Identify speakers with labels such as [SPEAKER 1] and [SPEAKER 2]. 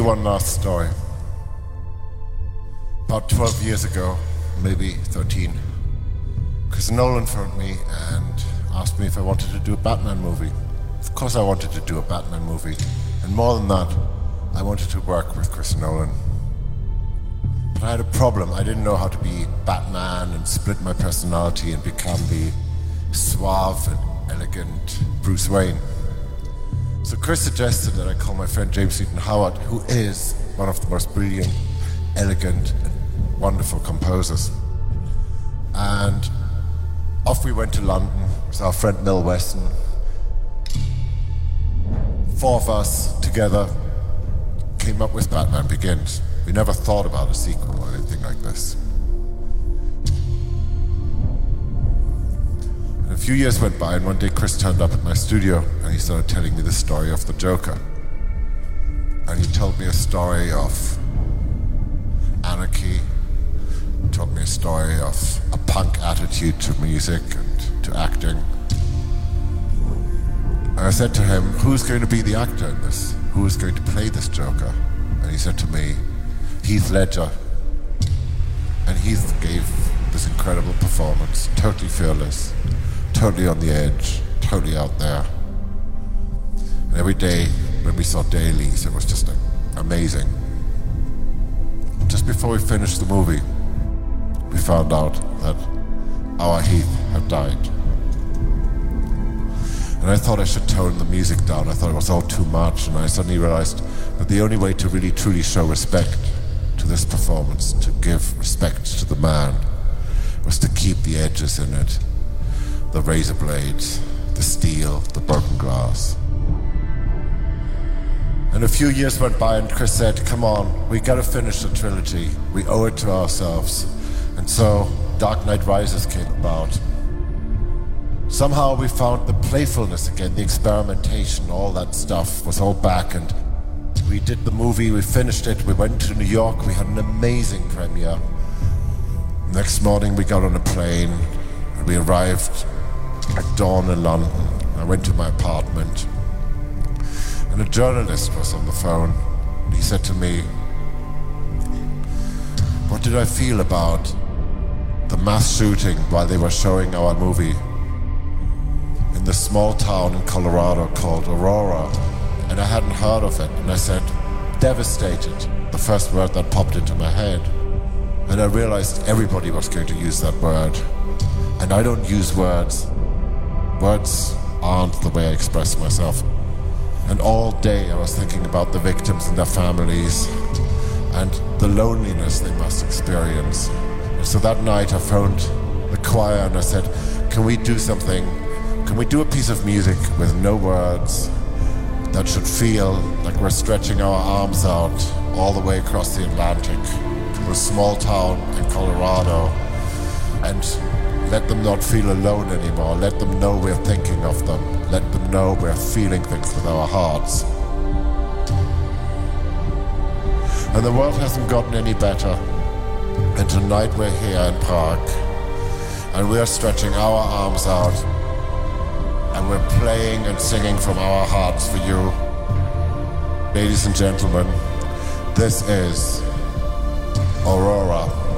[SPEAKER 1] you one last story. About 12 years ago, maybe 13, because Nolan phoned me and asked me if I wanted to do a Batman movie. Of course, I wanted to do a Batman movie. And more than that, I wanted to work with Chris Nolan. But I had a problem. I didn't know how to be Batman and split my personality and become the suave and elegant Bruce Wayne. So Chris suggested that I call my friend James Newton Howard, who is one of the most brilliant, elegant, and wonderful composers. And off we went to London with our friend Mel Wesson. Four of us together came up with Batman Begins. We never thought about a sequel or anything like this. Few years went by, and one day Chris turned up at my studio and he started telling me the story of the Joker. And he told me a story of anarchy, he told me a story of a punk attitude to music and to acting. And I said to him, Who's going to be the actor in this? Who is going to play this Joker? And he said to me, Heath Ledger. And Heath gave this incredible performance, totally fearless, totally on the edge, totally out there. And every day when we saw dailies, it was just amazing. Just before we finished the movie, we found out that our Heath had died. And I thought I should tone the music down. I thought it was all too much, and I suddenly realized that the only way to really truly show respect to this performance, to give respect to the man, was to keep the edges in it the razor blades, the steel, the broken glass. And a few years went by, and Chris said, Come on, we gotta finish the trilogy. We owe it to ourselves. And so Dark Knight Rises came about. Somehow we found the playfulness again, the experimentation, all that stuff was all back. And we did the movie, we finished it, we went to New York, we had an amazing premiere. Next morning we got on a plane, and we arrived at dawn in London. I went to my apartment, and a journalist was on the phone. He said to me, What did I feel about the mass shooting while they were showing our movie in the small town in Colorado called Aurora? And I hadn't heard of it. And I said, Devastated, the first word that popped into my head. And I realized everybody was going to use that word. And I don't use words. Words aren't the way I express myself. And all day I was thinking about the victims and their families and the loneliness they must experience. And so that night I phoned the choir and I said, Can we do something? Can we do a piece of music with no words that should feel like we're stretching our arms out all the way across the Atlantic to a small town in Colorado and let them not feel alone anymore. Let them know we're thinking of them. Let them know we're feeling things with our hearts. And the world hasn't gotten any better. And tonight we're here in Prague. And we're stretching our arms out. And we're playing and singing from our hearts for you. Ladies and gentlemen, this is Aurora.